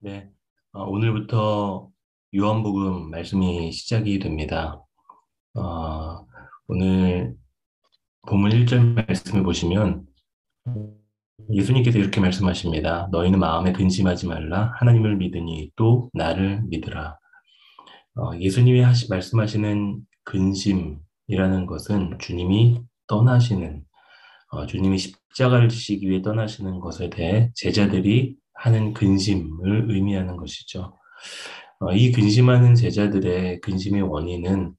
네, 어, 오늘부터 요한복음 말씀이 시작이 됩니다. 어, 오늘 본문 1절 말씀을 보시면 예수님께서 이렇게 말씀하십니다. 너희는 마음에 근심하지 말라. 하나님을 믿으니 또 나를 믿으라. 어, 예수님이 하시, 말씀하시는 근심이라는 것은 주님이 떠나시는, 어, 주님이 십자가를 지시기 위해 떠나시는 것에 대해 제자들이 하는 근심을 의미하는 것이죠. 어, 이 근심하는 제자들의 근심의 원인은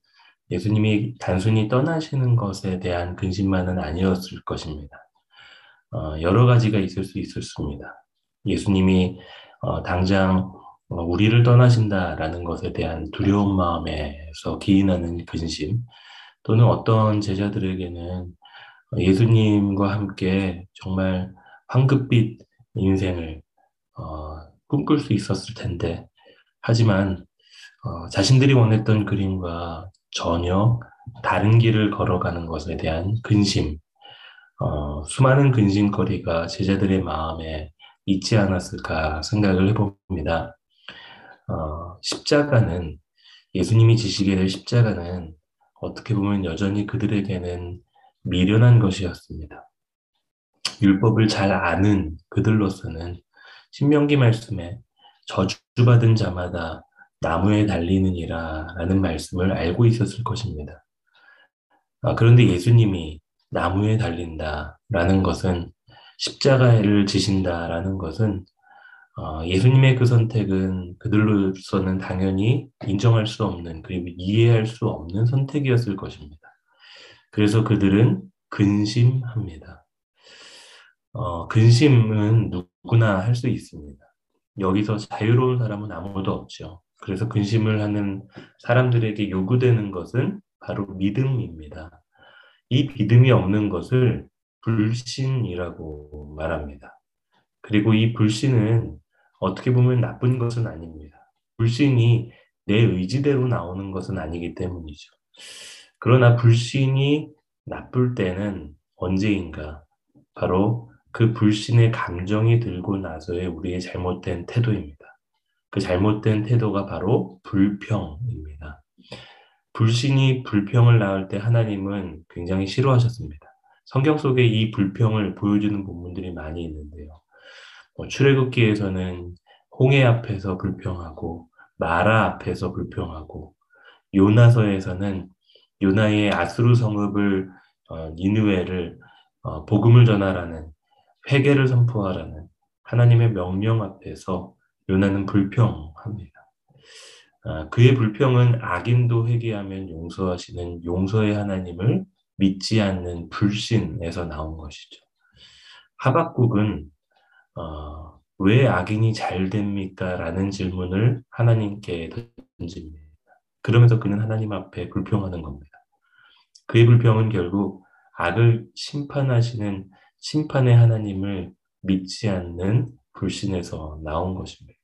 예수님이 단순히 떠나시는 것에 대한 근심만은 아니었을 것입니다. 어, 여러 가지가 있을 수 있었습니다. 예수님이 어, 당장 어, 우리를 떠나신다라는 것에 대한 두려운 마음에서 기인하는 근심, 또는 어떤 제자들에게는 예수님과 함께 정말 황급빛 인생을 어, 꿈꿀 수 있었을 텐데, 하지만 어, 자신들이 원했던 그림과 전혀 다른 길을 걸어가는 것에 대한 근심, 어, 수많은 근심거리가 제자들의 마음에 있지 않았을까 생각을 해봅니다. 어, 십자가는 예수님이 지시게 될 십자가는 어떻게 보면 여전히 그들에게는 미련한 것이었습니다. 율법을 잘 아는 그들로서는 신명기 말씀에 저주받은 자마다 나무에 달리느니라 라는 말씀을 알고 있었을 것입니다. 아, 그런데 예수님이 나무에 달린다 라는 것은 십자가를 지신다 라는 것은 어, 예수님의 그 선택은 그들로서는 당연히 인정할 수 없는 그리고 이해할 수 없는 선택이었을 것입니다. 그래서 그들은 근심합니다. 어, 근심은 누 구나 할 수 있습니다. 여기서 자유로운 사람은 아무도 없죠. 그래서 근심을 하는 사람들에게 요구되는 것은 바로 믿음입니다. 이 믿음이 없는 것을 불신이라고 말합니다. 그리고 이 불신은 어떻게 보면 나쁜 것은 아닙니다. 불신이 내 의지대로 나오는 것은 아니기 때문이죠. 그러나 불신이 나쁠 때는 언제인가? 바로 그 불신의 감정이 들고 나서의 우리의 잘못된 태도입니다. 그 잘못된 태도가 바로 불평입니다. 불신이 불평을 낳을 때 하나님은 굉장히 싫어하셨습니다. 성경 속에 이 불평을 보여주는 부분들이 많이 있는데요. 뭐 출애굽기에서는 홍해 앞에서 불평하고 마라 앞에서 불평하고 요나서에서는 요나의 아수르 성읍을 어, 니누에를 어, 복음을 전하라는 회개를 선포하라는 하나님의 명령 앞에서 요나는 불평합니다. 아, 그의 불평은 악인도 회개하면 용서하시는 용서의 하나님을 믿지 않는 불신에서 나온 것이죠. 하박국은 어, 왜 악인이 잘 됩니까? 라는 질문을 하나님께 던집니다. 그러면서 그는 하나님 앞에 불평하는 겁니다. 그의 불평은 결국 악을 심판하시는 심판의 하나님을 믿지 않는 불신에서 나온 것입니다.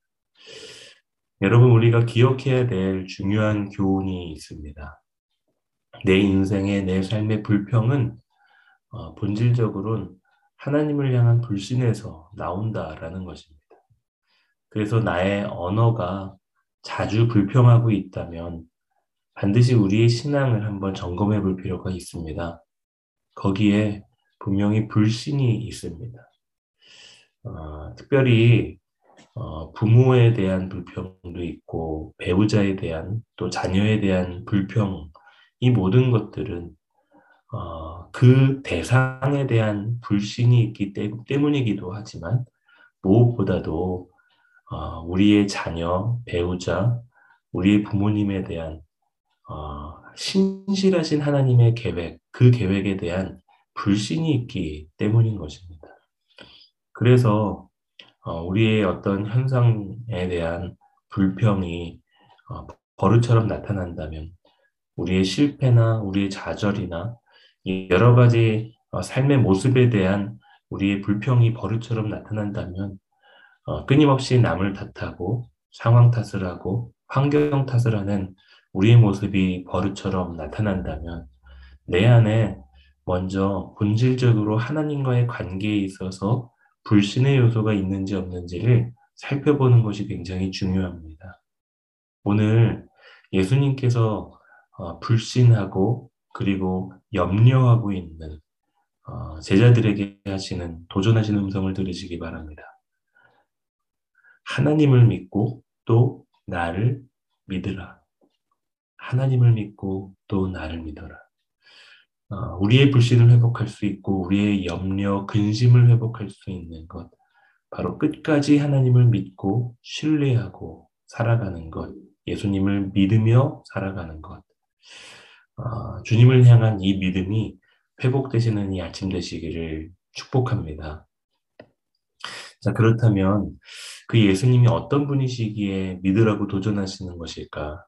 여러분, 우리가 기억해야 될 중요한 교훈이 있습니다. 내 인생의, 내 삶의 불평은 어, 본질적으로는 하나님을 향한 불신에서 나온다라는 것입니다. 그래서 나의 언어가 자주 불평하고 있다면 반드시 우리의 신앙을 한번 점검해 볼 필요가 있습니다. 거기에 분명히 불신이 있습니다. 어, 특별히 어, 부모에 대한 불평도 있고 배우자에 대한 또 자녀에 대한 불평 이 모든 것들은 어, 그 대상에 대한 불신이 있기 때 문이기도 하지만 무엇보다도 어, 우리의 자녀, 배우자, 우리의 부모님에 대한 어, 신실하신 하나님의 계획, 그 계획에 대한 불신이 있기 때문인 것입니다. 그래서 어, 우리의 어떤 현상에 대한 불평이 어, 버릇처럼 나타난다면 우리의 실패나 우리의 좌절이나 여러 가지 어, 삶의 모습에 대한 우리의 불평이 버릇처럼 나타난다면 끊임없이 남을 탓하고 상황 탓을 하고 환경 탓을 하는 우리의 모습이 버릇처럼 나타난다면 내 안에 먼저 본질적으로 하나님과의 관계에 있어서 불신의 요소가 있는지 없는지를 살펴보는 것이 굉장히 중요합니다. 오늘 예수님께서 어, 불신하고 그리고 염려하고 있는 어, 제자들에게 하시는 도전하시는 음성을 들으시기 바랍니다. 하나님을 믿고 또 나를 믿으라. 하나님을 믿고 또 나를 믿어라. 어, 우리의 불신을 회복할 수 있고 우리의 염려, 근심을 회복할 수 있는 것. 바로 끝까지 하나님을 믿고 신뢰하고 살아가는 것. 예수님을 믿으며 살아가는 것. 어, 주님을 향한 이 믿음이 회복되시는 이 아침 되시기를 축복합니다. 자, 그렇다면 그 예수님이 어떤 분이시기에 믿으라고 도전하시는 것일까?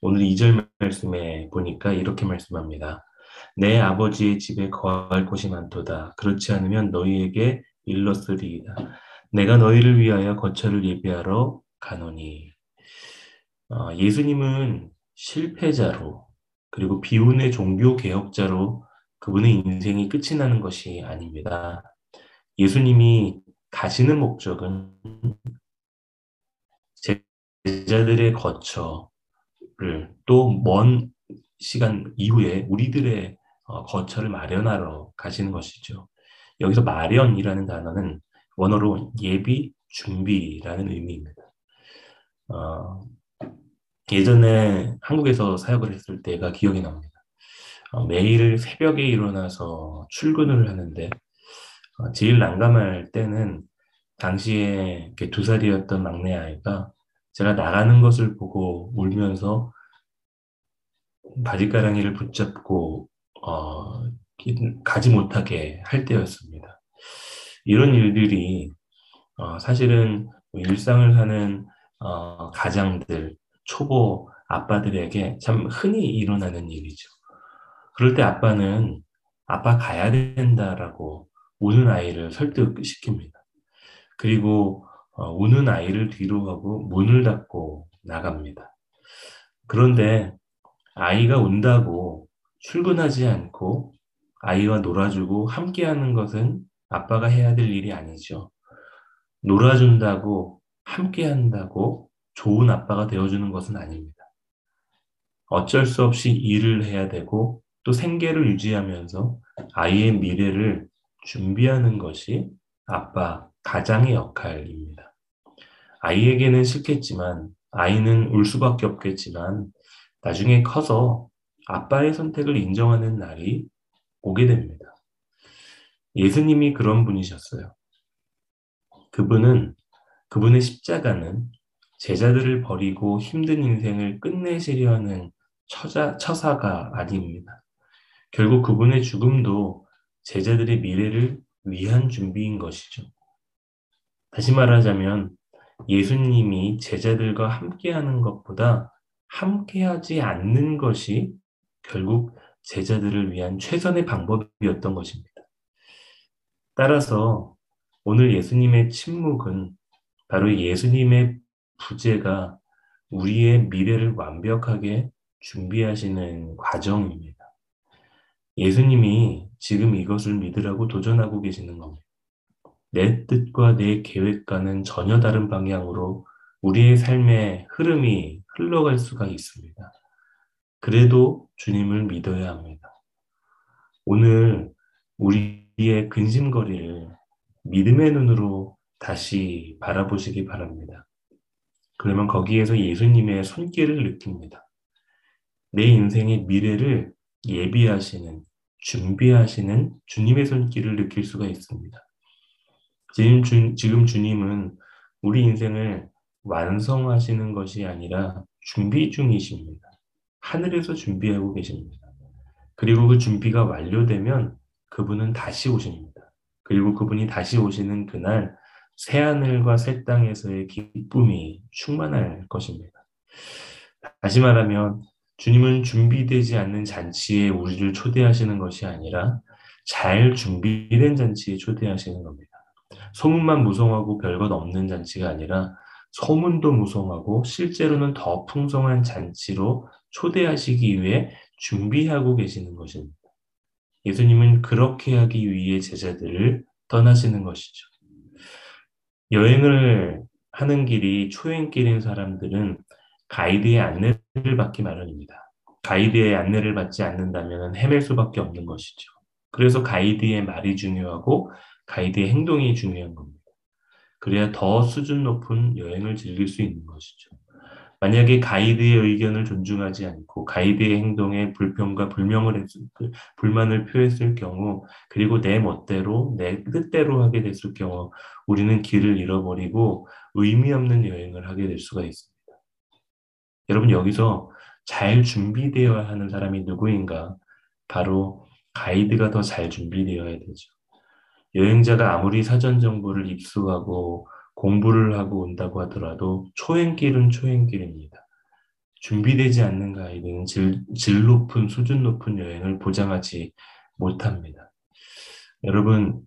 오늘 2절 말씀에 보니까 이렇게 말씀합니다. 내 아버지의 집에 거할 곳이 많도다. 그렇지 않으면 너희에게 일렀으리이다. 내가 너희를 위하여 거처를 예비하러 가노니. 어, 예수님은 실패자로 그리고 비운의 종교 개혁자로 그분의 인생이 끝이 나는 것이 아닙니다. 예수님이 가시는 목적은 제자들의 거처를 또 먼 시간 이후에 우리들의 어, 거처를 마련하러 가시는 것이죠. 여기서 마련이라는 단어는 원어로 예비, 준비라는 의미입니다. 어, 예전에 한국에서 사역을 했을 때가 기억이 납니다. 어, 매일 새벽에 일어나서 출근을 하는데 어, 제일 난감할 때는 당시에 두 살이었던 막내 아이가 제가 나가는 것을 보고 울면서 바지가랑이를 붙잡고 어, 가지 못하게 할 때였습니다. 이런 일들이 어, 사실은 일상을 사는 어, 가장들, 초보 아빠들에게 참 흔히 일어나는 일이죠. 그럴 때 아빠는 아빠 가야 된다라고 우는 아이를 설득시킵니다. 그리고 어, 우는 아이를 뒤로 하고 문을 닫고 나갑니다. 그런데 아이가 운다고 출근하지 않고 아이와 놀아주고 함께하는 것은 아빠가 해야 될 일이 아니죠. 놀아준다고 함께한다고 좋은 아빠가 되어주는 것은 아닙니다. 어쩔 수 없이 일을 해야 되고 또 생계를 유지하면서 아이의 미래를 준비하는 것이 아빠, 가장의 역할입니다. 아이에게는 싫겠지만, 아이는 울 수밖에 없겠지만, 나중에 커서 아빠의 선택을 인정하는 날이 오게 됩니다. 예수님이 그런 분이셨어요. 그분은, 그분의 십자가는 제자들을 버리고 힘든 인생을 끝내시려 하는 처자, 처사가 아닙니다. 결국 그분의 죽음도 제자들의 미래를 위한 준비인 것이죠. 다시 말하자면 예수님이 제자들과 함께하는 것보다 함께하지 않는 것이 결국 제자들을 위한 최선의 방법이었던 것입니다. 따라서 오늘 예수님의 침묵은 바로 예수님의 부재가 우리의 미래를 완벽하게 준비하시는 과정입니다. 예수님이 지금 이것을 믿으라고 도전하고 계시는 겁니다. 내 뜻과 내 계획과는 전혀 다른 방향으로 우리의 삶의 흐름이 흘러갈 수가 있습니다. 그래도 주님을 믿어야 합니다. 오늘 우리의 근심거리를 믿음의 눈으로 다시 바라보시기 바랍니다. 그러면 거기에서 예수님의 손길을 느낍니다. 내 인생의 미래를 예비하시는 준비하시는 주님의 손길을 느낄 수가 있습니다. 지금, 주, 지금 주님은 우리 인생을 완성하시는 것이 아니라 준비 중이십니다. 하늘에서 준비하고 계십니다. 그리고 그 준비가 완료되면 그분은 다시 오십니다. 그리고 그분이 다시 오시는 그날 새하늘과 새 땅에서의 기쁨이 충만할 것입니다. 다시 말하면 주님은 준비되지 않는 잔치에 우리를 초대하시는 것이 아니라 잘 준비된 잔치에 초대하시는 겁니다. 소문만 무성하고 별것 없는 잔치가 아니라 소문도 무성하고 실제로는 더 풍성한 잔치로 초대하시기 위해 준비하고 계시는 것입니다. 예수님은 그렇게 하기 위해 제자들을 떠나시는 것이죠. 여행을 하는 길이 초행길인 사람들은 가이드의 안내를 받기 마련입니다. 가이드의 안내를 받지 않는다면 헤맬 수밖에 없는 것이죠. 그래서 가이드의 말이 중요하고 가이드의 행동이 중요한 겁니다. 그래야 더 수준 높은 여행을 즐길 수 있는 것이죠. 만약에 가이드의 의견을 존중하지 않고 가이드의 행동에 불평과 불명을 했을, 그 불만을 표했을 경우 그리고 내 멋대로 내 뜻대로 하게 됐을 경우 우리는 길을 잃어버리고 의미 없는 여행을 하게 될 수가 있습니다. 여러분 여기서 잘 준비되어야 하는 사람이 누구인가? 바로 가이드가 더 잘 준비되어야 되죠. 여행자가 아무리 사전 정보를 입수하고 공부를 하고 온다고 하더라도 초행길은 초행길입니다. 준비되지 않는 가이드는 질, 질 높은, 수준 높은 여행을 보장하지 못합니다. 여러분,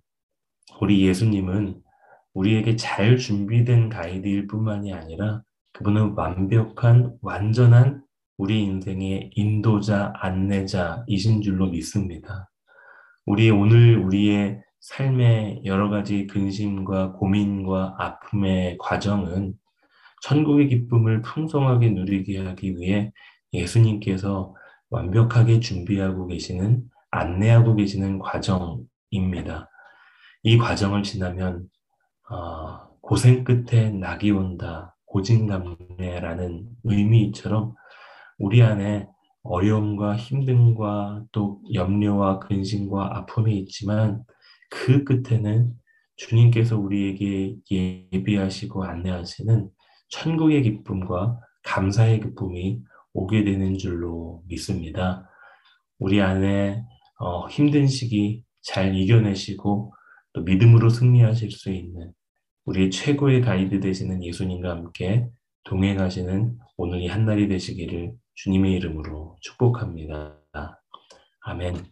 우리 예수님은 우리에게 잘 준비된 가이드일 뿐만이 아니라 그분은 완벽한, 완전한 우리 인생의 인도자, 안내자이신 줄로 믿습니다. 우리 오늘 우리의 삶의 여러 가지 근심과 고민과 아픔의 과정은 천국의 기쁨을 풍성하게 누리게 하기 위해 예수님께서 완벽하게 준비하고 계시는, 안내하고 계시는 과정입니다. 이 과정을 지나면, 어, 고생 끝에 낙이 온다, 고진감래라는 의미처럼 우리 안에 어려움과 힘듦과 또 염려와 근심과 아픔이 있지만 그 끝에는 주님께서 우리에게 예비하시고 안내하시는 천국의 기쁨과 감사의 기쁨이 오게 되는 줄로 믿습니다. 우리 안에 어, 힘든 시기 잘 이겨내시고 또 믿음으로 승리하실 수 있는 우리의 최고의 가이드 되시는 예수님과 함께 동행하시는 오늘 이 한날이 되시기를 주님의 이름으로 축복합니다. 아멘.